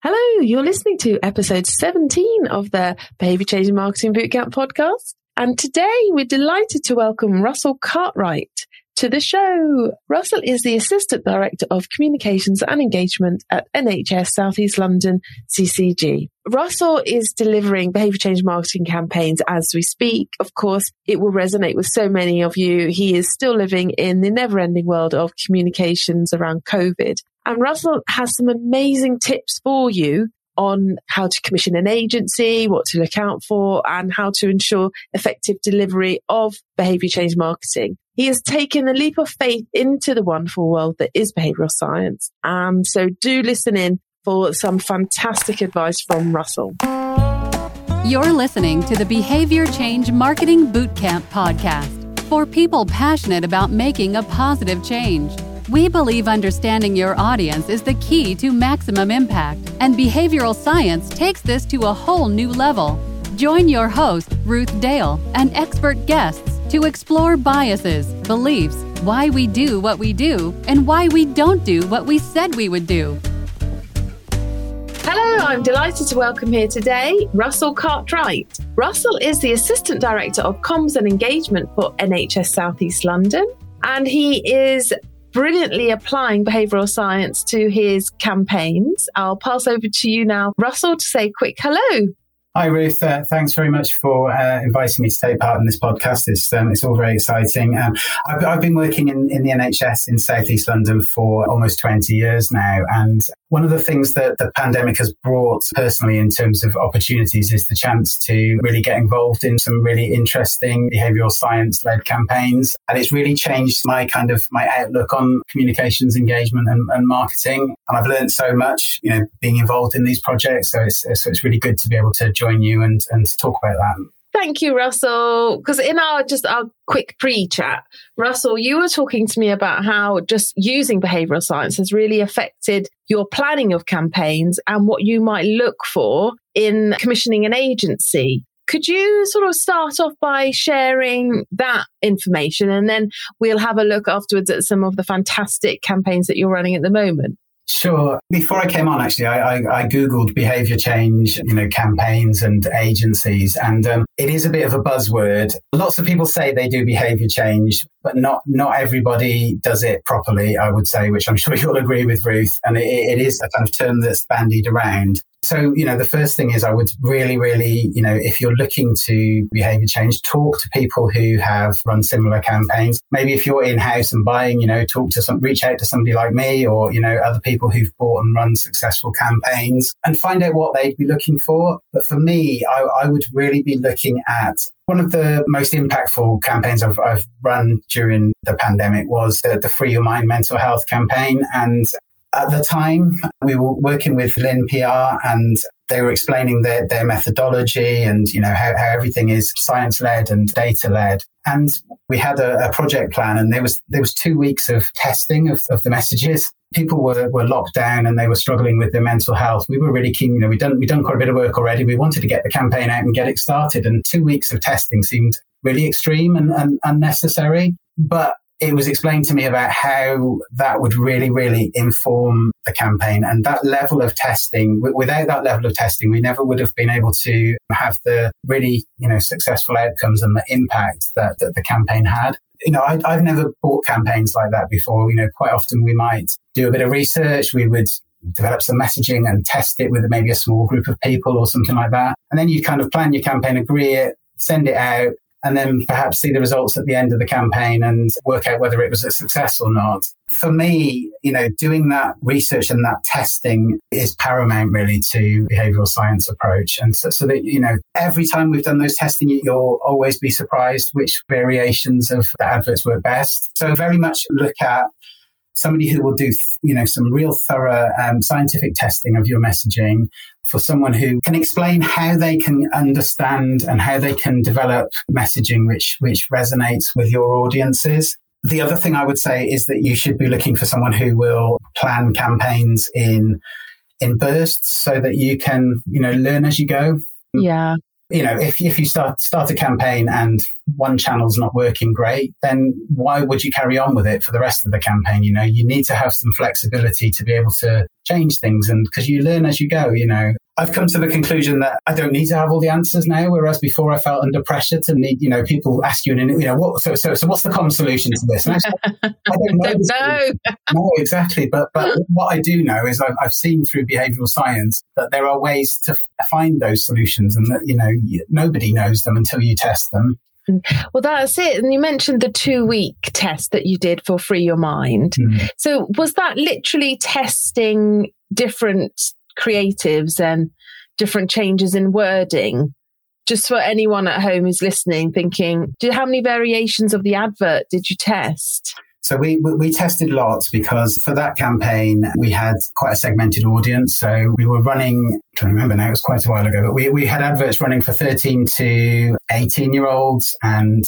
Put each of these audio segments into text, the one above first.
Hello, you're listening to episode 17 of the Behavior Change Marketing Bootcamp podcast. And today we're delighted to welcome Russell Cartwright to the show. Russell is the Assistant Director of Communications and Engagement at NHS Southeast London CCG. Russell is delivering behavior change marketing campaigns as we speak. Of course, it will resonate with so many of you. He is still living in the never ending world of communications around COVID. And Russell has some amazing tips for you on how to commission an agency, what to look out for, and how to ensure effective delivery of behavior change marketing. He has taken a leap of faith into the wonderful world that is behavioral science. And so do listen in for some fantastic advice from Russell. You're listening to the Behavior Change Marketing Bootcamp podcast for people passionate about making a positive change. We believe understanding your audience is the key to maximum impact, and behavioral science takes this to a whole new level. Join your host, Ruth Dale, and expert guests to explore biases, beliefs, why we do what we do, and why we don't do what we said we would do. Hello, I'm delighted to welcome here today Russell Cartwright. Russell is the Assistant Director of Comms and Engagement for NHS Southeast London, and he is brilliantly applying behavioral science to his campaigns. I'll pass over to you now, Russell, to say a quick hello. Hi, Ruth. Uh, thanks very much for uh, inviting me to take part in this podcast. It's, um, it's all very exciting. Um, I've, I've, been working in, in the NHS in Southeast London for almost 20 years now. And one of the things that the pandemic has brought personally in terms of opportunities is the chance to really get involved in some really interesting behavioral science led campaigns. And it's really changed my kind of my outlook on communications engagement and, and marketing. And I've learned so much, you know, being involved in these projects. So it's, so it's really good to be able to join you and, and talk about that. Thank you, Russell. Because in our just our quick pre chat, Russell, you were talking to me about how just using behavioral science has really affected your planning of campaigns and what you might look for in commissioning an agency. Could you sort of start off by sharing that information and then we'll have a look afterwards at some of the fantastic campaigns that you're running at the moment? Sure. Before I came on, actually, I, I, I Googled behavior change, you know, campaigns and agencies, and um, it is a bit of a buzzword. Lots of people say they do behavior change, but not not everybody does it properly. I would say, which I'm sure you'll agree with, Ruth. And it, it is a kind of term that's bandied around. So, you know, the first thing is I would really, really, you know, if you're looking to behavior change, talk to people who have run similar campaigns. Maybe if you're in house and buying, you know, talk to some, reach out to somebody like me or, you know, other people who've bought and run successful campaigns and find out what they'd be looking for. But for me, I, I would really be looking at one of the most impactful campaigns I've, I've run during the pandemic was the, the Free Your Mind mental health campaign. And at the time, we were working with Lynn PR and they were explaining their, their methodology and, you know, how, how everything is science led and data led. And we had a, a, project plan and there was, there was two weeks of testing of, of the messages. People were, were locked down and they were struggling with their mental health. We were really keen, you know, we'd done, we'd done quite a bit of work already. We wanted to get the campaign out and get it started. And two weeks of testing seemed really extreme and, and unnecessary. But it was explained to me about how that would really, really inform the campaign. And that level of testing, without that level of testing, we never would have been able to have the really, you know, successful outcomes and the impact that, that the campaign had. You know, I, I've never bought campaigns like that before. You know, quite often we might do a bit of research. We would develop some messaging and test it with maybe a small group of people or something like that. And then you kind of plan your campaign, agree it, send it out, and then perhaps see the results at the end of the campaign and work out whether it was a success or not. For me, you know, doing that research and that testing is paramount really to behavioral science approach. And so, so that, you know, every time we've done those testing, you'll always be surprised which variations of the adverts work best. So very much look at somebody who will do, you know, some real thorough um, scientific testing of your messaging for someone who can explain how they can understand and how they can develop messaging which, which resonates with your audiences. The other thing I would say is that you should be looking for someone who will plan campaigns in in bursts so that you can, you know, learn as you go. Yeah. You know, if, if you start, start a campaign and one channel's not working great, then why would you carry on with it for the rest of the campaign? You know, you need to have some flexibility to be able to change things. And because you learn as you go, you know, I've come to the conclusion that I don't need to have all the answers now, whereas before I felt under pressure to need, you know, people ask you, and you know, what, so, so, so what's the common solution to this? Actually, I don't know. don't know. no, exactly. But, but what I do know is I've, I've seen through behavioral science that there are ways to find those solutions and that, you know, nobody knows them until you test them. Well, that's it. And you mentioned the two week test that you did for Free Your Mind. Mm. So, was that literally testing different creatives and different changes in wording? Just for anyone at home who's listening, thinking, did, how many variations of the advert did you test? So we, we tested lots because for that campaign, we had quite a segmented audience. So we were running, trying to remember now, it was quite a while ago, but we, we had adverts running for 13 to 18 year olds and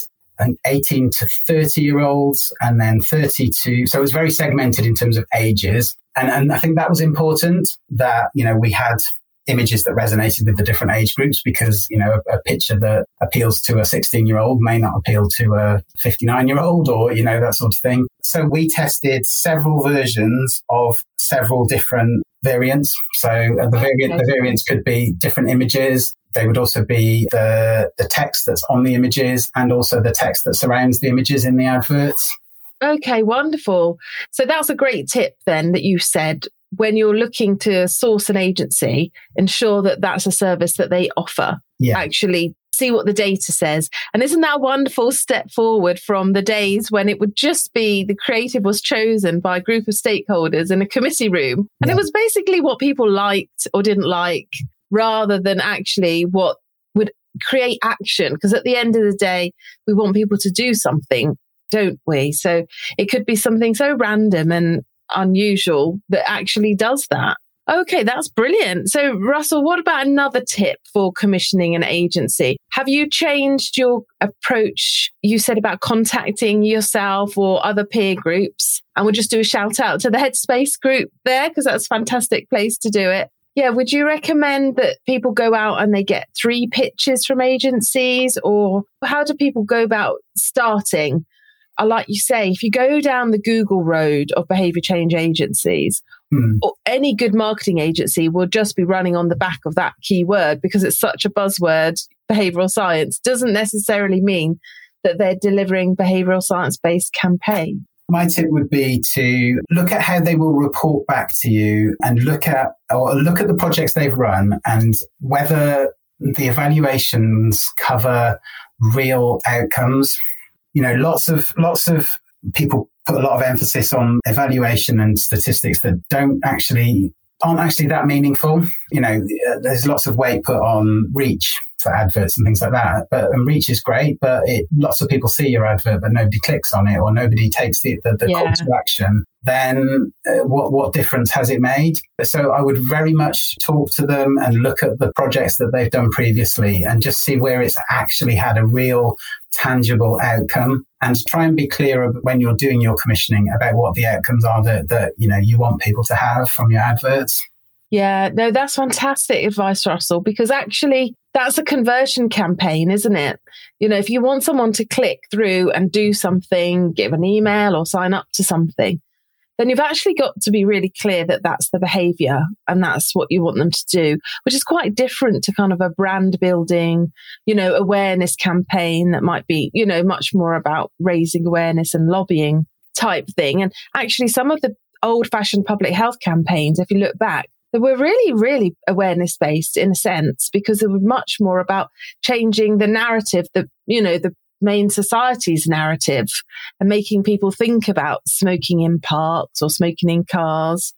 18 to 30 year olds and then 30 to, so it was very segmented in terms of ages. And, and I think that was important that, you know, we had images that resonated with the different age groups because, you know, a, a picture that appeals to a 16 year old may not appeal to a 59 year old or, you know, that sort of thing. So we tested several versions of several different variants. So uh, the, variant, the variants could be different images. They would also be the, the text that's on the images and also the text that surrounds the images in the adverts. Okay, wonderful. So that's a great tip then that you said when you're looking to source an agency, ensure that that's a service that they offer. Yeah. Actually see what the data says. And isn't that a wonderful step forward from the days when it would just be the creative was chosen by a group of stakeholders in a committee room? And yeah. it was basically what people liked or didn't like rather than actually what would create action. Because at the end of the day, we want people to do something, don't we? So it could be something so random and unusual that actually does that. Okay, that's brilliant. So, Russell, what about another tip for commissioning an agency? Have you changed your approach? You said about contacting yourself or other peer groups. And we'll just do a shout out to the Headspace group there because that's a fantastic place to do it. Yeah, would you recommend that people go out and they get three pitches from agencies or how do people go about starting? Like you say, if you go down the Google road of behavior change agencies, mm. or any good marketing agency will just be running on the back of that keyword because it's such a buzzword. Behavioral science doesn't necessarily mean that they're delivering behavioral science based campaign. My tip would be to look at how they will report back to you and look at or look at the projects they've run and whether the evaluations cover real outcomes you know, lots of lots of people put a lot of emphasis on evaluation and statistics that don't actually aren't actually that meaningful. You know, uh, there's lots of weight put on reach for adverts and things like that. But and reach is great, but it, lots of people see your advert, but nobody clicks on it or nobody takes the, the, the yeah. call to action. Then uh, what what difference has it made? So I would very much talk to them and look at the projects that they've done previously and just see where it's actually had a real tangible outcome and try and be clear when you're doing your commissioning about what the outcomes are that, that you know you want people to have from your adverts. Yeah, no, that's fantastic advice, Russell, because actually that's a conversion campaign, isn't it? You know, if you want someone to click through and do something, give an email or sign up to something, then you've actually got to be really clear that that's the behavior and that's what you want them to do, which is quite different to kind of a brand building, you know, awareness campaign that might be, you know, much more about raising awareness and lobbying type thing. And actually, some of the old fashioned public health campaigns, if you look back, were really, really awareness based in a sense because they were much more about changing the narrative, the, you know, the main society's narrative and making people think about smoking in parks or smoking in cars.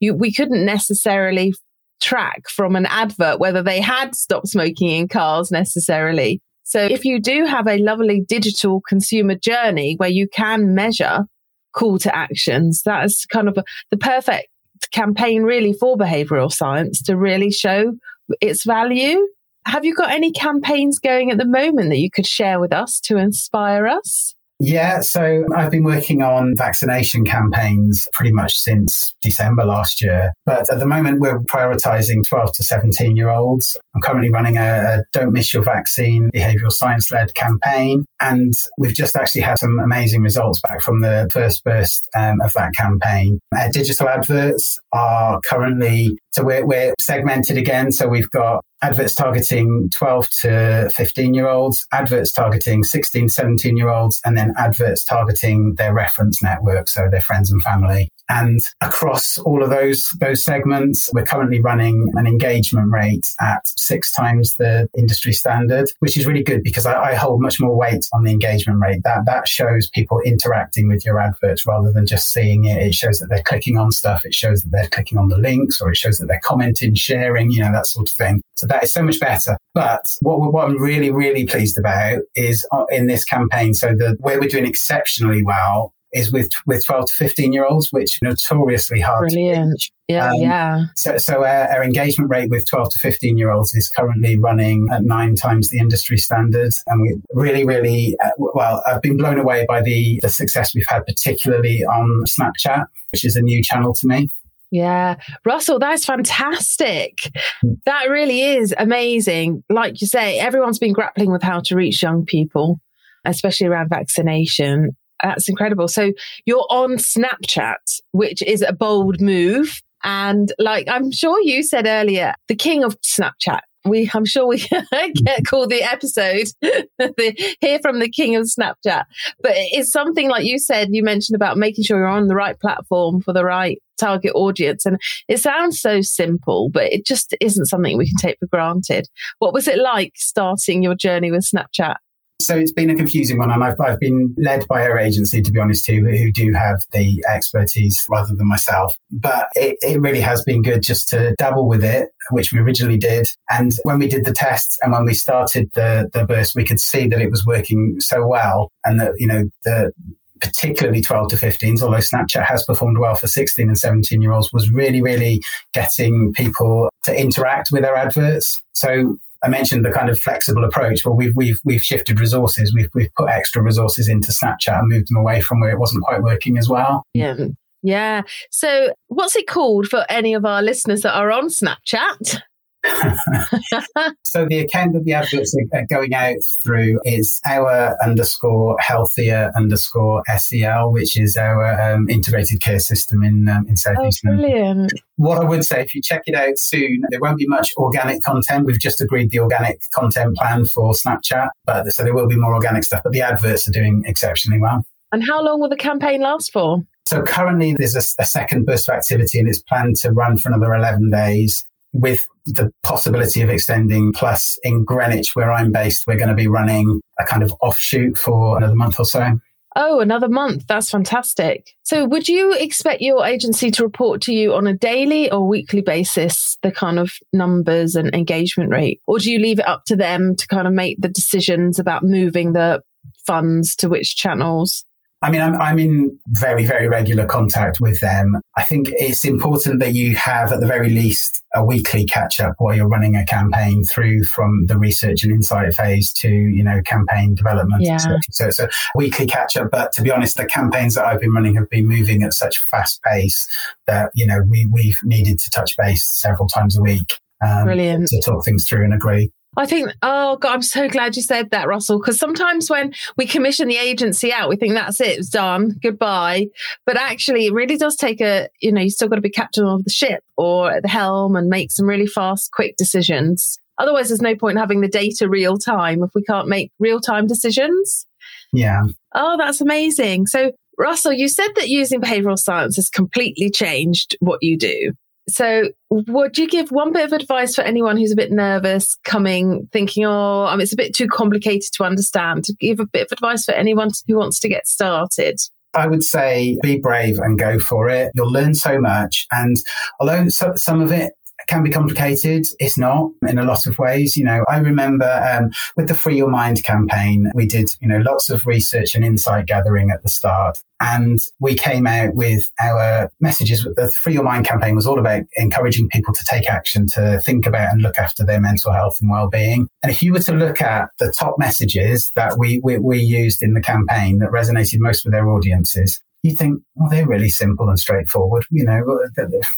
You, we couldn't necessarily track from an advert whether they had stopped smoking in cars necessarily. So if you do have a lovely digital consumer journey where you can measure call to actions, that is kind of a, the perfect campaign really for behavioral science to really show its value. Have you got any campaigns going at the moment that you could share with us to inspire us? Yeah, so I've been working on vaccination campaigns pretty much since December last year. But at the moment, we're prioritizing 12 to 17 year olds. I'm currently running a, a Don't Miss Your Vaccine behavioral science led campaign. And we've just actually had some amazing results back from the first burst um, of that campaign. Our digital adverts are currently, so we're, we're segmented again. So we've got adverts targeting 12 to 15 year olds, adverts targeting 16, 17 year olds, and then adverts targeting their reference network, so their friends and family. And across all of those, those segments, we're currently running an engagement rate at six times the industry standard, which is really good because I, I hold much more weight on the engagement rate. That, that shows people interacting with your adverts rather than just seeing it. It shows that they're clicking on stuff. It shows that they're clicking on the links or it shows that they're commenting, sharing, you know, that sort of thing. So that is so much better. But what, what I'm really, really pleased about is uh, in this campaign. So the where we're doing exceptionally well is with with 12 to 15 year olds, which notoriously hard Brilliant. to reach. Yeah, um, yeah. So, so our, our, engagement rate with 12 to 15 year olds is currently running at nine times the industry standards. And we really, really, uh, well, I've been blown away by the, the success we've had, particularly on Snapchat, which is a new channel to me. Yeah. Russell, that's fantastic. Hmm. That really is amazing. Like you say, everyone's been grappling with how to reach young people, especially around vaccination. That's incredible. So you're on Snapchat, which is a bold move. And like I'm sure you said earlier, the king of Snapchat. We, I'm sure we get called the episode, the, hear from the king of Snapchat. But it's something like you said, you mentioned about making sure you're on the right platform for the right target audience. And it sounds so simple, but it just isn't something we can take for granted. What was it like starting your journey with Snapchat? So it's been a confusing one, and I've, I've been led by our agency, to be honest, too, who do have the expertise rather than myself. But it, it really has been good just to dabble with it, which we originally did. And when we did the tests and when we started the, the burst, we could see that it was working so well and that, you know, the, particularly 12 to 15s, although Snapchat has performed well for 16 and 17 year olds, was really, really getting people to interact with our adverts. So I mentioned the kind of flexible approach. Well, we've we've we've shifted resources. We've we've put extra resources into Snapchat and moved them away from where it wasn't quite working as well. Yeah. Yeah. So, what's it called for any of our listeners that are on Snapchat? so the account that the adverts are going out through is our underscore healthier underscore SEL, which is our um, integrated care system in um, in Southeast oh, Brilliant. What I would say, if you check it out soon, there won't be much organic content. We've just agreed the organic content plan for Snapchat, but so there will be more organic stuff. But the adverts are doing exceptionally well. And how long will the campaign last for? So currently there's a, a, second burst of activity and it's planned to run for another 11 days with the possibility of extending. Plus, in Greenwich, where I'm based, we're going to be running a kind of offshoot for another month or so. Oh, another month. That's fantastic. So, would you expect your agency to report to you on a daily or weekly basis the kind of numbers and engagement rate? Or do you leave it up to them to kind of make the decisions about moving the funds to which channels? I mean, I'm, I'm in very, very regular contact with them. I think it's important that you have, at the very least, a weekly catch up while you're running a campaign through from the research and insight phase to, you know, campaign development. Yeah. So, so it's a weekly catch up. But to be honest, the campaigns that I've been running have been moving at such fast pace that, you know, we, we've needed to touch base several times a week. Um, Brilliant. To talk things through and agree. I think, oh God, I'm so glad you said that, Russell, because sometimes when we commission the agency out, we think that's it, it's done, goodbye. But actually, it really does take a, you know, you still got to be captain of the ship or at the helm and make some really fast, quick decisions. Otherwise, there's no point in having the data real time if we can't make real time decisions. Yeah. Oh, that's amazing. So, Russell, you said that using behavioral science has completely changed what you do. So, would you give one bit of advice for anyone who's a bit nervous coming, thinking, oh, it's a bit too complicated to understand? To give a bit of advice for anyone who wants to get started? I would say be brave and go for it. You'll learn so much. And although some of it can be complicated. It's not in a lot of ways. You know, I remember um, with the Free Your Mind campaign, we did, you know, lots of research and insight gathering at the start. And we came out with our messages. The Free Your Mind campaign was all about encouraging people to take action, to think about and look after their mental health and well-being. And if you were to look at the top messages that we, we, we used in the campaign that resonated most with their audiences, you think, well, they're really simple and straightforward. You know,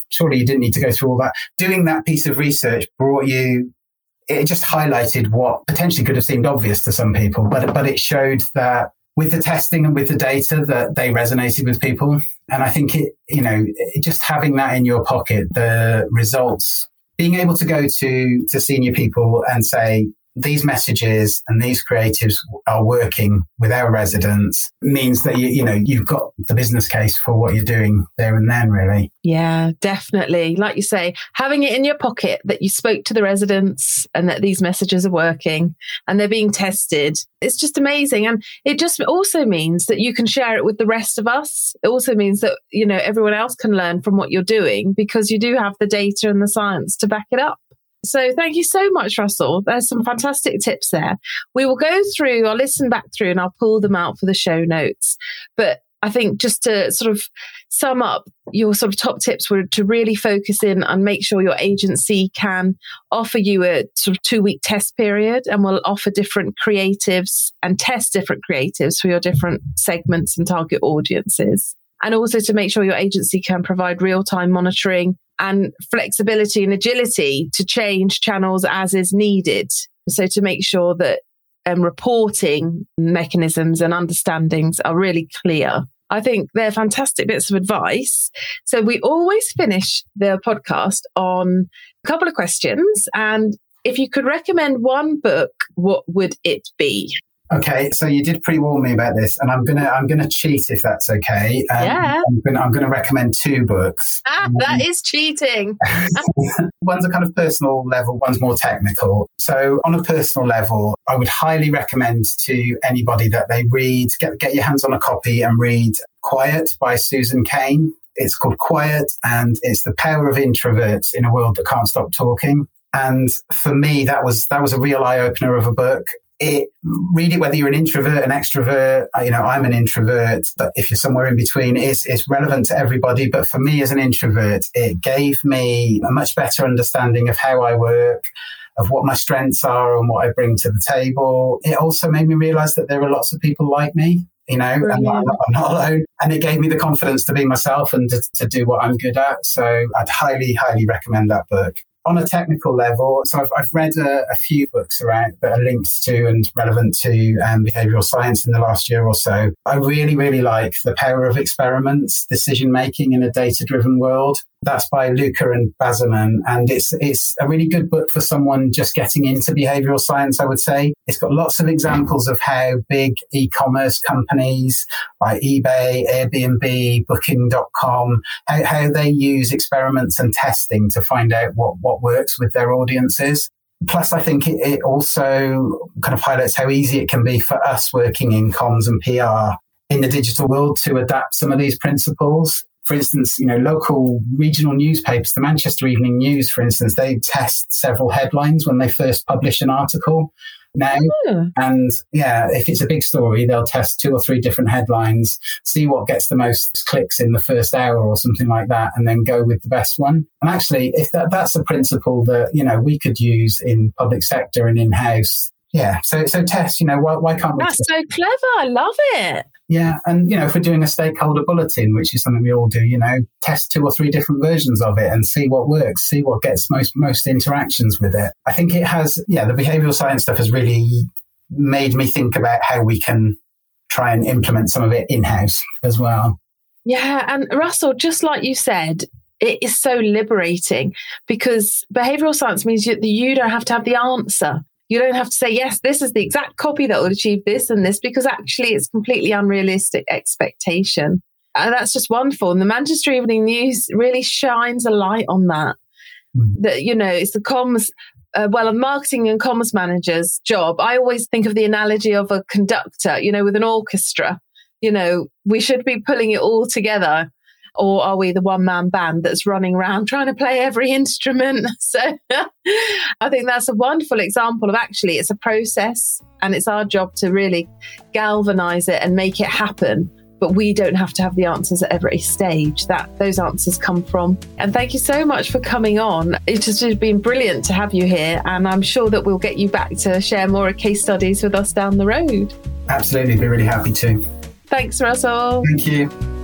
surely you didn't need to go through all that. Doing that piece of research brought you, it just highlighted what potentially could have seemed obvious to some people, but, but it showed that with the testing and with the data that they resonated with people. And I think it, you know, just having that in your pocket, the results, being able to go to, to senior people and say, these messages and these creatives are working with our residents means that you, you know you've got the business case for what you're doing there and then really. Yeah definitely. Like you say having it in your pocket that you spoke to the residents and that these messages are working and they're being tested it's just amazing. And it just also means that you can share it with the rest of us. It also means that you know everyone else can learn from what you're doing because you do have the data and the science to back it up so thank you so much, Russell. There's some fantastic tips there. We will go through, I'll listen back through and I'll pull them out for the show notes. But I think just to sort of sum up your sort of top tips were to really focus in and make sure your agency can offer you a sort of two week test period and will offer different creatives and test different creatives for your different segments and target audiences. And also to make sure your agency can provide real time monitoring and flexibility and agility to change channels as is needed. So to make sure that um, reporting mechanisms and understandings are really clear. I think they're fantastic bits of advice. So we always finish the podcast on a couple of questions. And if you could recommend one book, what would it be? Okay, so you did pre-warn me about this, and I'm gonna I'm gonna cheat if that's okay. Um, yeah, I'm gonna, I'm gonna recommend two books. Ah, that is cheating. one's a kind of personal level, one's more technical. So on a personal level, I would highly recommend to anybody that they read get get your hands on a copy and read Quiet by Susan Cain. It's called Quiet, and it's the power of introverts in a world that can't stop talking. And for me, that was that was a real eye opener of a book it read it whether you're an introvert, an extrovert. Uh, you know, I'm an introvert, but if you're somewhere in between, it's it's relevant to everybody. But for me as an introvert, it gave me a much better understanding of how I work, of what my strengths are and what I bring to the table. It also made me realize that there are lots of people like me. You know, and I'm not, I'm not alone. And it gave me the confidence to be myself and to, to do what I'm good at. So I'd highly, highly recommend that book on a technical level, so I've, I've read a, a, few books around that are linked to and relevant to um, behavioral science in the last year or so. I really, really like The Power of Experiments, Decision Making in a Data Driven World. That's by Luca and Bazerman. And it's, it's a really good book for someone just getting into behavioral science, I would say. It's got lots of examples of how big e-commerce companies like eBay, Airbnb, Booking.com, how, how they use experiments and testing to find out what, what works with their audiences. Plus, I think it, it also kind of highlights how easy it can be for us working in comms and PR in the digital world to adapt some of these principles for instance, you know, local regional newspapers, the Manchester Evening News, for instance, they test several headlines when they first publish an article now. Oh. And yeah, if it's a big story, they'll test two or three different headlines, see what gets the most clicks in the first hour or something like that, and then go with the best one. And actually, if that, that's a principle that, you know, we could use in public sector and in house. Yeah. So, so test, you know, why, why can't we? That's so clever. I love it. Yeah, and you know, if we're doing a stakeholder bulletin, which is something we all do, you know, test two or three different versions of it and see what works, see what gets most most interactions with it. I think it has, yeah, the behavioral science stuff has really made me think about how we can try and implement some of it in house as well. Yeah, and Russell, just like you said, it is so liberating because behavioral science means you, you don't have to have the answer. You don't have to say, yes, this is the exact copy that will achieve this and this, because actually it's completely unrealistic expectation. And that's just wonderful. And the Manchester Evening News really shines a light on that. Mm. That, you know, it's the comms, uh, well, a marketing and comms manager's job. I always think of the analogy of a conductor, you know, with an orchestra. You know, we should be pulling it all together Or are we the one man band that's running around trying to play every instrument? So I think that's a wonderful example of actually it's a process and it's our job to really galvanize it and make it happen but we don't have to have the answers at every stage that those answers come from. And thank you so much for coming on. It has been brilliant to have you here, and I'm sure that we'll get you back to share more case studies with us down the road. Absolutely, be really happy to. Thanks, Russell. Thank you.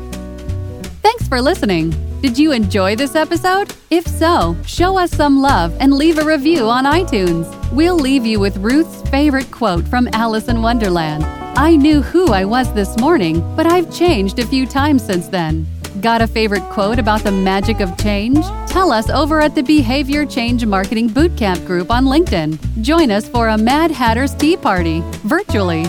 For listening. Did you enjoy this episode? If so, show us some love and leave a review on iTunes. We'll leave you with Ruth's favorite quote from Alice in Wonderland. I knew who I was this morning, but I've changed a few times since then. Got a favorite quote about the magic of change? Tell us over at the Behavior Change Marketing Bootcamp group on LinkedIn. Join us for a Mad Hatter's Tea Party virtually